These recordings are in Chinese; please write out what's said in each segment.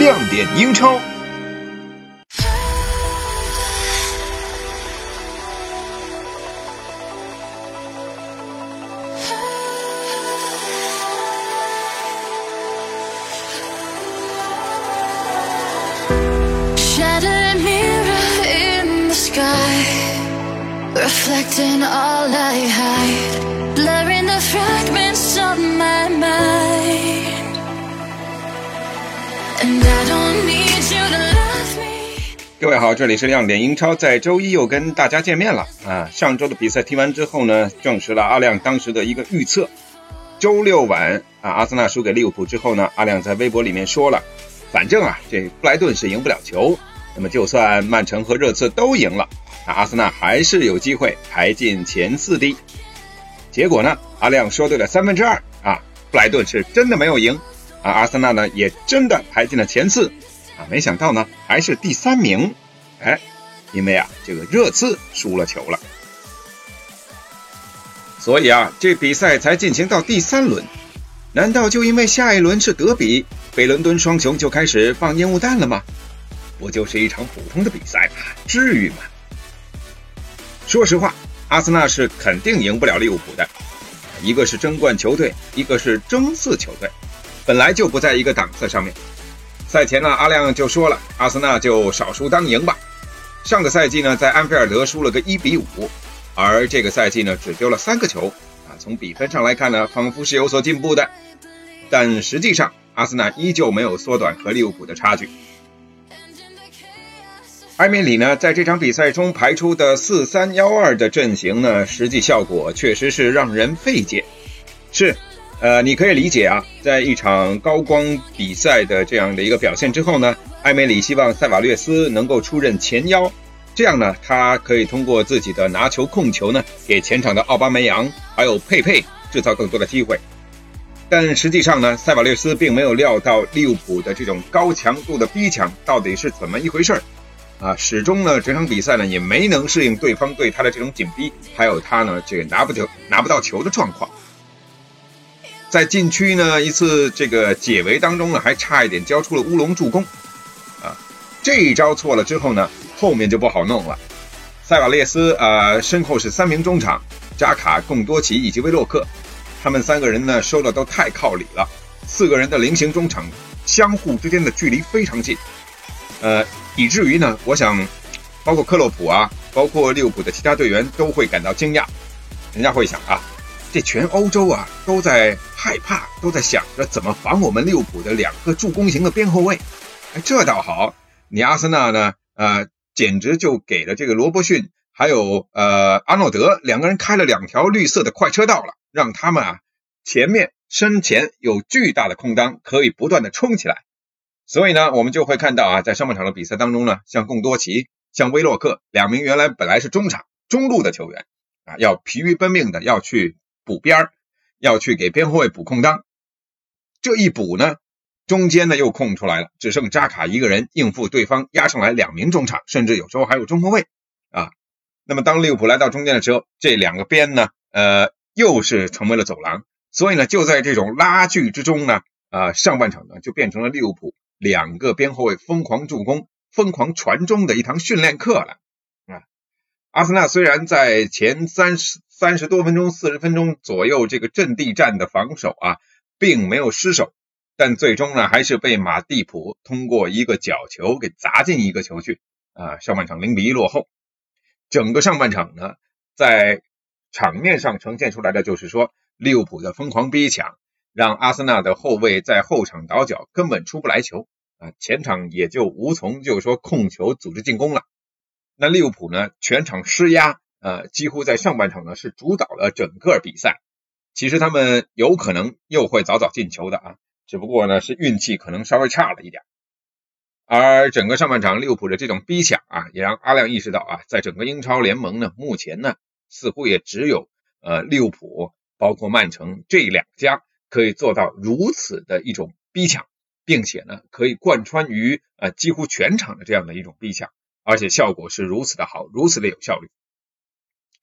亮点英超。这里是亮点英超，在周一又跟大家见面了啊！上周的比赛踢完之后呢，证实了阿亮当时的一个预测。周六晚啊，阿森纳输给利物浦之后呢，阿亮在微博里面说了，反正啊，这布莱顿是赢不了球，那么就算曼城和热刺都赢了。那阿森纳还是有机会排进前四的。结果呢，阿亮说对了三分之二啊，布莱顿是真的没有赢啊，阿森纳呢也真的排进了前四啊，没想到呢还是第三名，哎因为啊这个热刺输了球了，所以啊这比赛才进行到第三轮，难道就因为下一轮是德比，北伦敦双雄就开始放烟雾弹了吗？不就是一场普通的比赛吗？至于吗？说实话，阿森纳是肯定赢不了利物浦的。一个是争冠球队，一个是争四球队，本来就不在一个档次上面。赛前呢，阿亮就说了，阿森纳就少输当赢吧。上个赛季呢，在安菲尔德输了个一比五，而这个赛季呢，只丢了三个球。啊，从比分上来看呢，仿佛是有所进步的，但实际上，阿森纳依旧没有缩短和利物浦的差距。埃梅里呢，在这场比赛中排出的四三幺二的阵型呢，实际效果确实是让人费解。是，呃，你可以理解啊，在一场高光比赛的这样的一个表现之后呢，埃梅里希望塞瓦略斯能够出任前腰，这样呢，他可以通过自己的拿球控球呢，给前场的奥巴梅扬还有佩佩制造更多的机会。但实际上呢，塞瓦略斯并没有料到利物浦的这种高强度的逼抢到底是怎么一回事儿。啊，始终呢，整场比赛呢也没能适应对方对他的这种紧逼，还有他呢这个拿不球拿不到球的状况。在禁区呢一次这个解围当中呢，还差一点交出了乌龙助攻。这一招错了之后呢，后面就不好弄了。塞瓦列斯呃，身后是三名中场，扎卡、贡多齐以及威洛克，他们三个人呢收的都太靠里了，四个人的菱形中场相互之间的距离非常近。呃，以至于呢，我想，包括克洛普啊，包括利物浦的其他队员都会感到惊讶。人家会想啊，这全欧洲啊都在害怕，都在想着怎么防我们利物浦的两个助攻型的边后卫。哎，这倒好，你阿森纳呢，呃，简直就给了这个罗伯逊还有呃阿诺德两个人开了两条绿色的快车道了，让他们啊前面身前有巨大的空当，可以不断的冲起来。所以呢，我们就会看到啊，在上半场的比赛当中呢，像贡多齐、像威洛克两名原来本来是中场、中路的球员啊，要疲于奔命的要去补边儿，要去给边后卫补空当。这一补呢，中间呢又空出来了，只剩扎卡一个人应付对方压上来两名中场，甚至有时候还有中后卫啊。那么当利物浦来到中间的时候，这两个边呢，呃，又是成为了走廊。所以呢，就在这种拉锯之中呢，啊，上半场呢就变成了利物浦。两个边后卫疯狂助攻、疯狂传中的一堂训练课了啊！阿森纳虽然在前三十三十多分钟、四十分钟左右这个阵地战的防守啊，并没有失手，但最终呢，还是被马蒂普通过一个角球给砸进一个球去啊！上半场零比一落后，整个上半场呢，在场面上呈现出来的就是说，利物浦的疯狂逼抢。让阿森纳的后卫在后场倒脚，根本出不来球啊！前场也就无从就是说控球组织进攻了。那利物浦呢，全场施压，呃，几乎在上半场呢是主导了整个比赛。其实他们有可能又会早早进球的啊，只不过呢是运气可能稍微差了一点。而整个上半场利物浦的这种逼抢啊，也让阿亮意识到啊，在整个英超联盟呢，目前呢似乎也只有呃利物浦，包括曼城这两家。可以做到如此的一种逼抢，并且呢，可以贯穿于呃几乎全场的这样的一种逼抢，而且效果是如此的好，如此的有效率。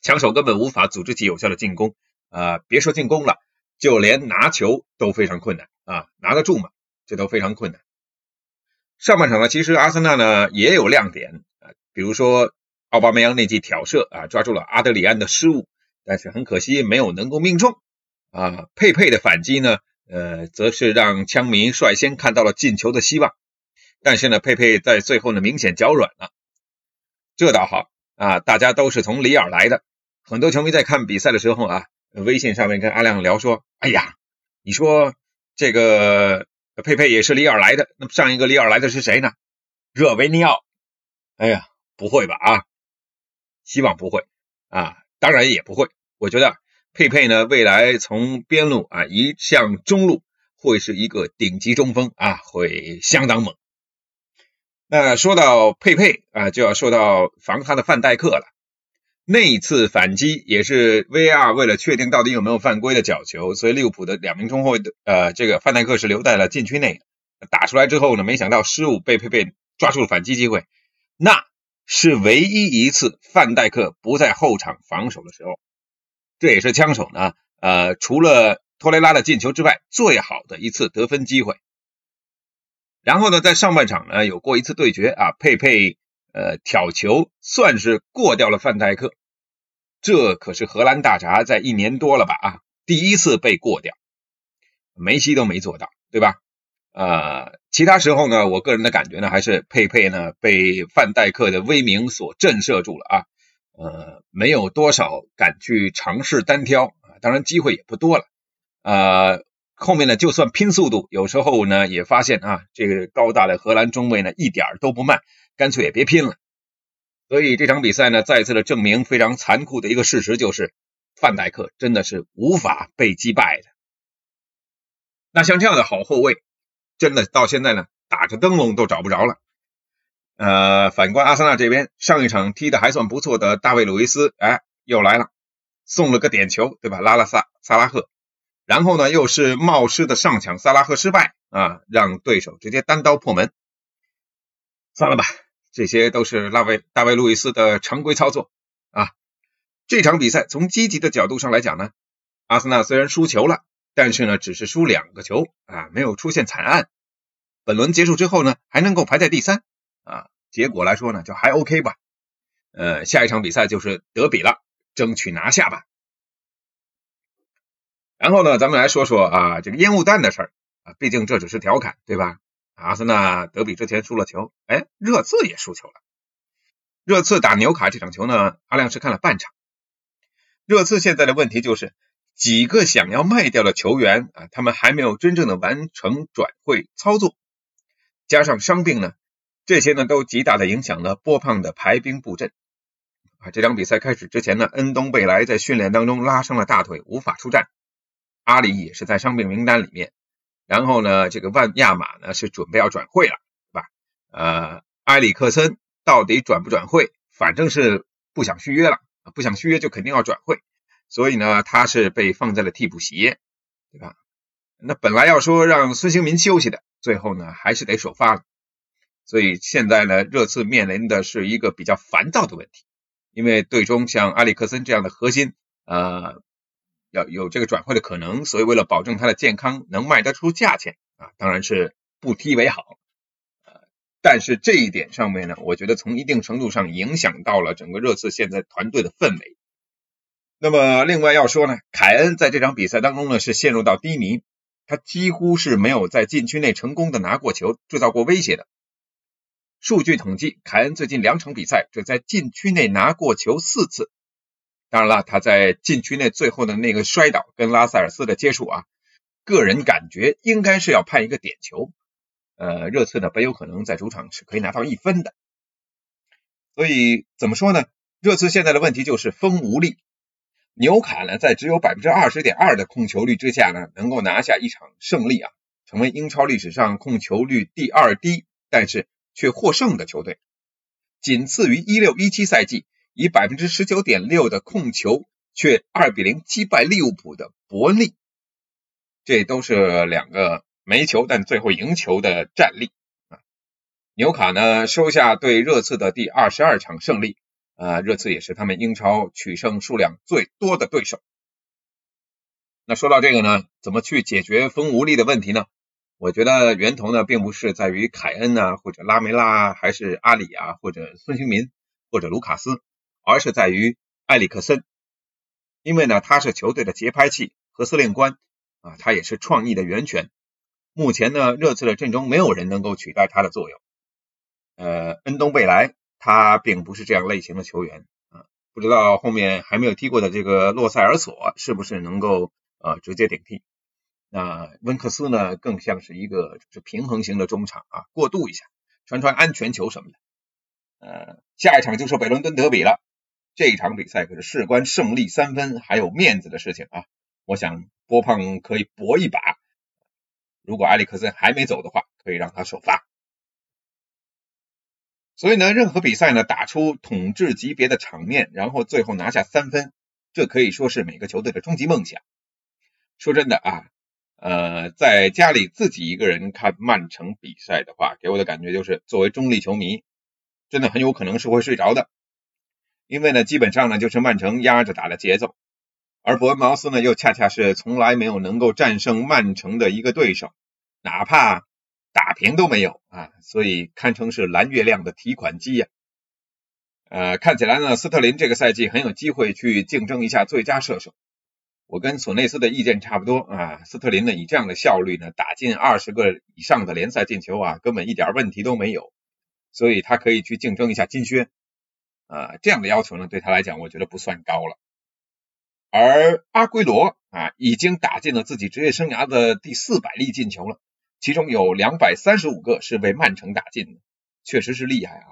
枪手根本无法组织起有效的进攻，啊，别说进攻了，就连拿球都非常困难啊，拿得住吗？这都非常困难。上半场呢，其实阿森纳呢也有亮点啊，比如说奥巴梅扬那记挑射啊，抓住了阿德里安的失误，但是很可惜没有能够命中啊。佩佩的反击呢，呃，则是让枪迷率先看到了进球的希望，但是呢，佩佩在最后呢明显脚软了。这倒好啊，大家都是从里尔来的，很多球迷在看比赛的时候啊，微信上面跟阿亮聊说，哎呀，你说这个。佩佩也是里尔来的，那么上一个里尔来的是谁呢？热维尼奥。哎呀，不会吧啊？希望不会啊，当然也不会。我觉得佩佩呢，未来从边路啊移向中路，会是一个顶级中锋啊，会相当猛。那说到佩佩啊，就要说到防他的范戴克了。那一次反击也是 VR 为了确定到底有没有犯规的角球，所以利物浦的两名中后卫的呃，这个范戴克是留在了禁区内。打出来之后呢，没想到失误被佩佩抓住了反击机会，那是唯一一次范戴克不在后场防守的时候，这也是枪手呢呃除了托雷拉的进球之外最好的一次得分机会。然后呢，在上半场呢有过一次对决啊，佩佩呃挑球算是过掉了范戴克。这可是荷兰大闸在一年多了吧啊，第一次被过掉，梅西都没做到，对吧？呃，其他时候呢，我个人的感觉呢，还是佩佩呢被范戴克的威名所震慑住了啊，呃，没有多少敢去尝试单挑啊，当然机会也不多了，呃，后面呢就算拼速度，有时候呢也发现啊，这个高大的荷兰中卫呢一点都不慢，干脆也别拼了。所以这场比赛呢，再次的证明非常残酷的一个事实，就是范戴克真的是无法被击败的。那像这样的好后卫，真的到现在呢，打着灯笼都找不着了。呃，反观阿森纳这边，上一场踢的还算不错的大卫·鲁伊斯，哎，又来了，送了个点球，对吧？拉了萨萨拉赫，然后呢，又是冒失的上抢，萨拉赫失败啊，让对手直接单刀破门。算了吧。这些都是拉维大卫路易斯的常规操作啊！这场比赛从积极的角度上来讲呢，阿森纳虽然输球了，但是呢只是输两个球啊，没有出现惨案。本轮结束之后呢，还能够排在第三啊，结果来说呢就还 OK 吧。呃，下一场比赛就是德比了，争取拿下吧。然后呢，咱们来说说啊这个烟雾弹的事儿啊，毕竟这只是调侃，对吧？阿森纳德比之前输了球，哎，热刺也输球了。热刺打纽卡这场球呢，阿亮是看了半场。热刺现在的问题就是几个想要卖掉的球员啊，他们还没有真正的完成转会操作，加上伤病呢，这些呢都极大的影响了波胖的排兵布阵。啊，这场比赛开始之前呢，恩东贝莱在训练当中拉伤了大腿，无法出战。阿里也是在伤病名单里面。然后呢，这个万亚马呢是准备要转会了，对吧？呃，埃里克森到底转不转会？反正是不想续约了，不想续约就肯定要转会，所以呢，他是被放在了替补席，对吧？那本来要说让孙兴民休息的，最后呢还是得首发了。所以现在呢，热刺面临的是一个比较烦躁的问题，因为队中像埃里克森这样的核心，呃。要有这个转会的可能，所以为了保证他的健康能卖得出价钱啊，当然是不踢为好。呃，但是这一点上面呢，我觉得从一定程度上影响到了整个热刺现在团队的氛围。那么另外要说呢，凯恩在这场比赛当中呢是陷入到低迷，他几乎是没有在禁区内成功的拿过球，制造过威胁的。数据统计，凯恩最近两场比赛只在禁区内拿过球四次。当然了，他在禁区内最后的那个摔倒跟拉塞尔斯的接触啊，个人感觉应该是要判一个点球。呃，热刺呢本有可能在主场是可以拿到一分的。所以怎么说呢？热刺现在的问题就是锋无力。纽卡呢在只有百分之二十点二的控球率之下呢，能够拿下一场胜利啊，成为英超历史上控球率第二低，但是却获胜的球队，仅次于一六一七赛季。以百分之十九点六的控球，却二比零击败利物浦的伯恩利，这都是两个没球但最后赢球的战例啊。纽卡呢收下对热刺的第二十二场胜利啊，热刺也是他们英超取胜数量最多的对手。那说到这个呢，怎么去解决锋无力的问题呢？我觉得源头呢，并不是在于凯恩啊，或者拉梅拉，还是阿里啊，或者孙兴民，或者卢卡斯，而是在于埃里克森。因为呢，他是球队的节拍器和司令官啊，他也是创意的源泉。目前呢，热刺的阵中没有人能够取代他的作用。呃，恩东贝莱他并不是这样类型的球员啊，不知道后面还没有踢过的这个洛塞尔索是不是能够呃直接顶替。那温克斯呢，更像是一个就是平衡型的中场啊，过渡一下，传传安全球什么的。呃，下一场就是北伦敦德比了，这一场比赛可是事关胜利三分还有面子的事情啊。我想波胖可以搏一把，如果埃里克森还没走的话，可以让他首发。所以呢，任何比赛呢，打出统治级别的场面，然后最后拿下三分，这可以说是每个球队的终极梦想。说真的啊。呃，在家里自己一个人看曼城比赛的话，给我的感觉就是，作为中立球迷，真的很有可能是会睡着的。因为呢，基本上呢就是曼城压着打的节奏，而伯恩茅斯呢又恰恰是从来没有能够战胜曼城的一个对手，哪怕打平都没有啊，所以堪称是蓝月亮的提款机呀。呃，看起来呢，斯特林这个赛季很有机会去竞争一下最佳射手。我跟索内斯的意见差不多啊，斯特林呢以这样的效率呢打进二十个以上的联赛进球啊，根本一点问题都没有，所以他可以去竞争一下金靴啊，这样的要求呢对他来讲我觉得不算高了。而阿圭罗啊已经打进了自己职业生涯的第四百粒进球了，其中有两百三十五个是为曼城打进的，确实是厉害啊。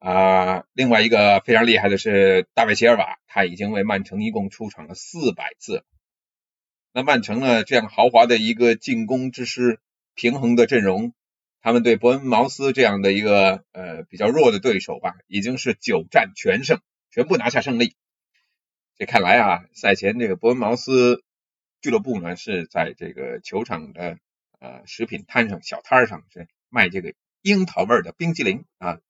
啊，另外一个非常厉害的是大卫席尔瓦，他已经为曼城一共出场了四百次。那曼城呢，这样豪华的一个进攻之师，平衡的阵容，他们对伯恩茅斯这样的一个呃比较弱的对手吧，已经是九战全胜，全部拿下胜利。这看来啊，赛前这个伯恩茅斯俱乐部呢是在这个球场的呃食品摊上小摊上是卖这个樱桃味的冰激凌啊。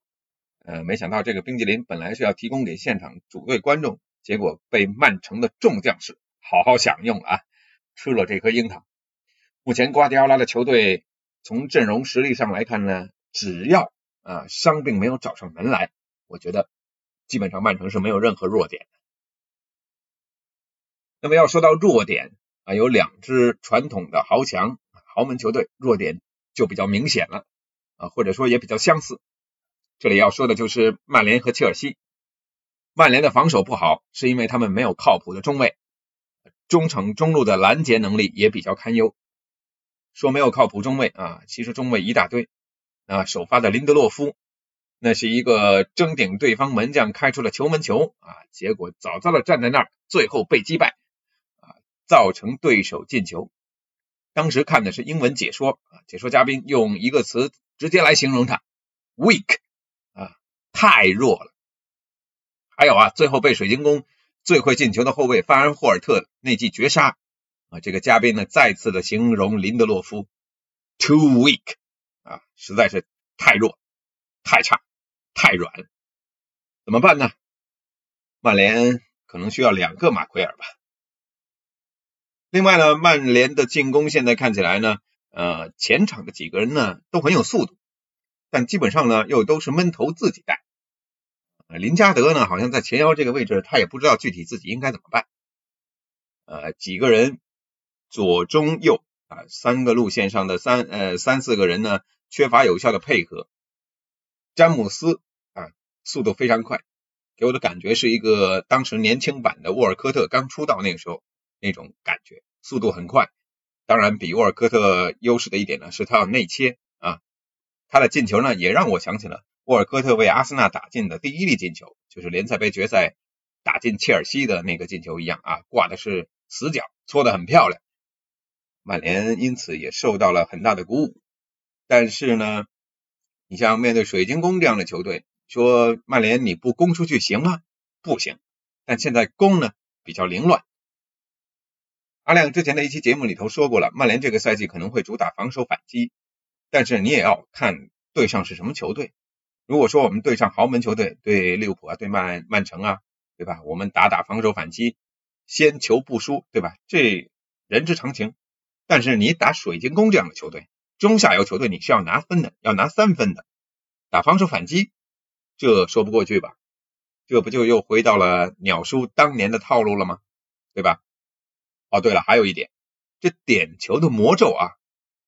呃，没想到这个冰激凌本来是要提供给现场主队观众，结果被曼城的众将士好好享用了啊，吃了这颗樱桃。目前瓜迪奥拉的球队从阵容实力上来看呢，只要啊伤病没有找上门来，我觉得基本上曼城是没有任何弱点的。那么要说到弱点啊，有两支传统的豪强豪门球队弱点就比较明显了啊，或者说也比较相似。这里要说的就是曼联和切尔西。曼联的防守不好，是因为他们没有靠谱的中卫，中场中路的拦截能力也比较堪忧。说没有靠谱中卫啊，其实中卫一大堆啊。首发的林德洛夫，那是一个争顶对方门将开出了球门球啊，结果早早的站在那儿，最后被击败啊，造成对手进球。当时看的是英文解说啊，解说嘉宾用一个词直接来形容他：weak 啊。太弱了，还有啊，最后被水晶宫最会进球的后卫范恩霍尔特那记绝杀啊，这个嘉宾呢再次的形容林德洛夫 too weak 啊，实在是太弱、太差、太软，怎么办呢？曼联可能需要两个马奎尔吧。另外呢，曼联的进攻现在看起来呢，呃，前场的几个人呢都很有速度，但基本上呢又都是闷头自己带。林加德呢，好像在前腰这个位置，他也不知道具体自己应该怎么办。呃，几个人左中右啊，三个路线上的三呃三四个人呢，缺乏有效的配合。詹姆斯啊，速度非常快，给我的感觉是一个当时年轻版的沃尔科特刚出道那个时候那种感觉，速度很快。当然，比沃尔科特优势的一点呢，是他要内切啊，他的进球呢，也让我想起了。沃尔科特为阿森纳打进的第一粒进球，就是联赛杯决赛打进切尔西的那个进球一样啊，挂的是死角，搓的很漂亮。曼联因此也受到了很大的鼓舞。但是呢，你像面对水晶宫这样的球队，说曼联你不攻出去行吗？不行。但现在攻呢比较凌乱。阿亮之前的一期节目里头说过了，曼联这个赛季可能会主打防守反击，但是你也要看对上是什么球队。如果说我们对上豪门球队，对利物浦啊，对曼曼城啊，对吧？我们打打防守反击，先求不输，对吧？这人之常情。但是你打水晶宫这样的球队，中下游球队你是要拿分的，要拿三分的，打防守反击，这说不过去吧？这不就又回到了鸟叔当年的套路了吗？对吧？哦，对了，还有一点，这点球的魔咒啊，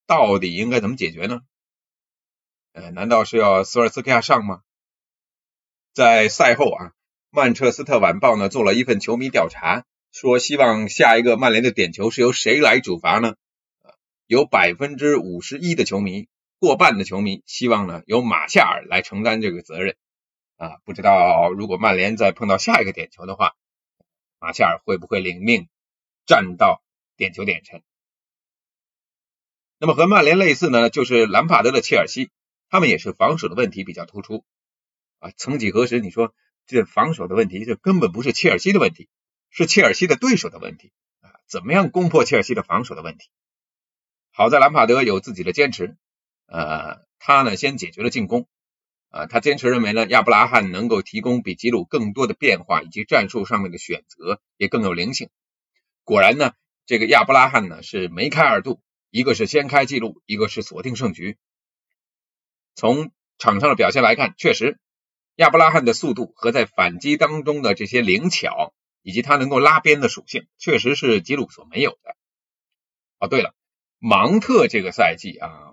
到底应该怎么解决呢？呃，难道是要索尔斯克亚上吗？在赛后啊，曼彻斯特晚报呢做了一份球迷调查，说希望下一个曼联的点球是由谁来主罚呢？有百分之五十一的球迷，过半的球迷希望呢由马夏尔来承担这个责任。啊，不知道如果曼联再碰到下一个点球的话，马夏尔会不会领命站到点球点前？那么和曼联类似呢，就是兰帕德的切尔西，他们也是防守的问题比较突出。啊，曾几何时，你说这防守的问题，这根本不是切尔西的问题，是切尔西的对手的问题啊！怎么样攻破切尔西的防守的问题？好在兰帕德有自己的坚持，呃，他呢先解决了进攻。啊，他坚持认为呢，亚布拉罕能够提供比吉鲁更多的变化，以及战术上面的选择也更有灵性。果然呢，这个亚布拉罕呢是梅开二度，一个是先开纪录，一个是锁定胜局。从场上的表现来看，确实亚布拉罕的速度和在反击当中的这些灵巧，以及他能够拉边的属性，确实是吉鲁所没有的。哦，对了，芒特这个赛季啊，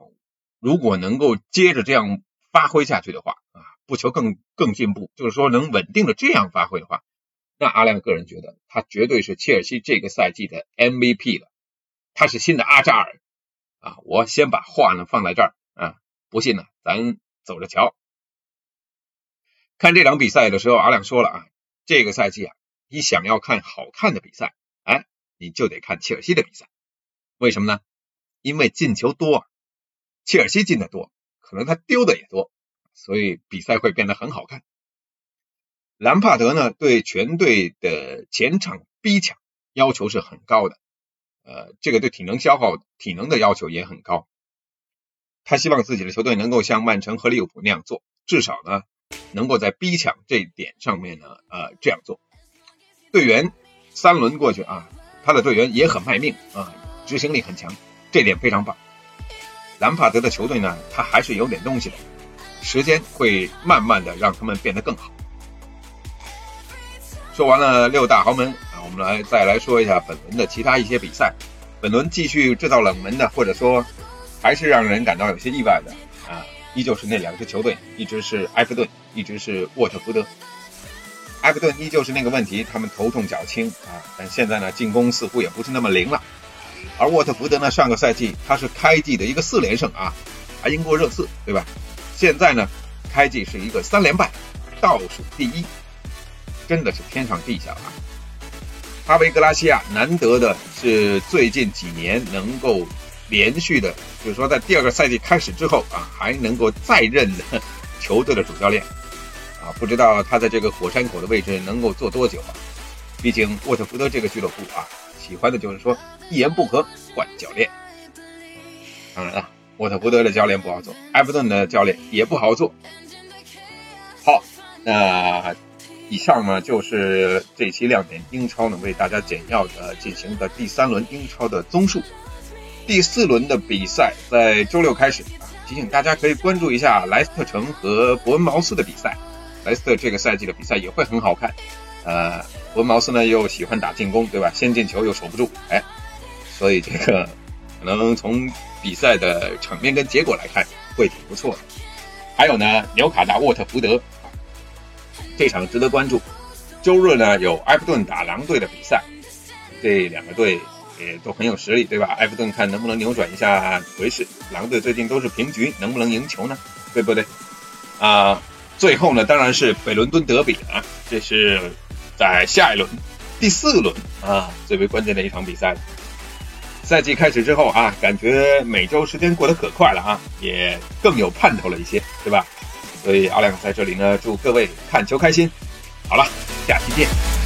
如果能够接着这样。发挥下去的话啊，不求更更进步，就是说能稳定的这样发挥的话，那阿亮个人觉得他绝对是切尔西这个赛季的 MVP 了，他是新的阿扎尔啊！我先把话呢放在这儿啊，不信呢咱走着瞧。看这场比赛的时候，阿亮说了啊，这个赛季啊，你想要看好看的比赛，哎，你就得看切尔西的比赛，为什么呢？因为进球多，切尔西进的多。可能他丢的也多，所以比赛会变得很好看。兰帕德呢，对全队的前场逼抢要求是很高的，呃，这个对体能消耗、体能的要求也很高。他希望自己的球队能够像曼城和利物浦那样做，至少呢，能够在逼抢这一点上面呢，呃，这样做。队员三轮过去啊，他的队员也很卖命啊，执行力很强，这点非常棒。兰帕德的球队呢，他还是有点东西的，时间会慢慢的让他们变得更好。说完了六大豪门啊，我们来再来说一下本轮的其他一些比赛。本轮继续制造冷门的，或者说还是让人感到有些意外的啊，依旧是那两支球队，一支是埃弗顿，一支是沃特福德。埃弗顿依旧是那个问题，他们头重脚轻啊，但现在呢，进攻似乎也不是那么灵了。而沃特福德呢，上个赛季他是开季的一个四连胜啊，还赢过热刺，对吧？现在呢，开季是一个三连败，倒数第一，真的是天上地下啊！哈维格拉西亚难得的是最近几年能够连续的，就是说在第二个赛季开始之后啊，还能够再任的球队的主教练啊，不知道他在这个火山口的位置能够做多久啊？毕竟沃特福德这个俱乐部啊。喜欢的就是说一言不合换教练。当然了，沃特福德的教练不好做，埃弗顿的教练也不好做。好，那以上呢就是这期亮点英超呢为大家简要的进行的第三轮英超的综述。第四轮的比赛在周六开始啊，提醒大家可以关注一下莱斯特城和伯恩茅斯的比赛。莱斯特这个赛季的比赛也会很好看。呃，伯恩茅斯呢又喜欢打进攻，对吧？先进球又守不住，哎，所以这个可能从比赛的场面跟结果来看会挺不错的。还有呢，纽卡打沃特福德，这场值得关注。周日呢有埃弗顿打狼队的比赛，这两个队也都很有实力，对吧？埃弗顿看能不能扭转一下颓势，狼队最近都是平局，能不能赢球呢？对不对？啊，最后呢当然是北伦敦德比啊，这是。在下一轮，第四轮啊，最为关键的一场比赛。赛季开始之后啊，感觉每周时间过得可快了啊，也更有盼头了一些，对吧？所以阿亮在这里呢，祝各位看球开心。好了，下期见。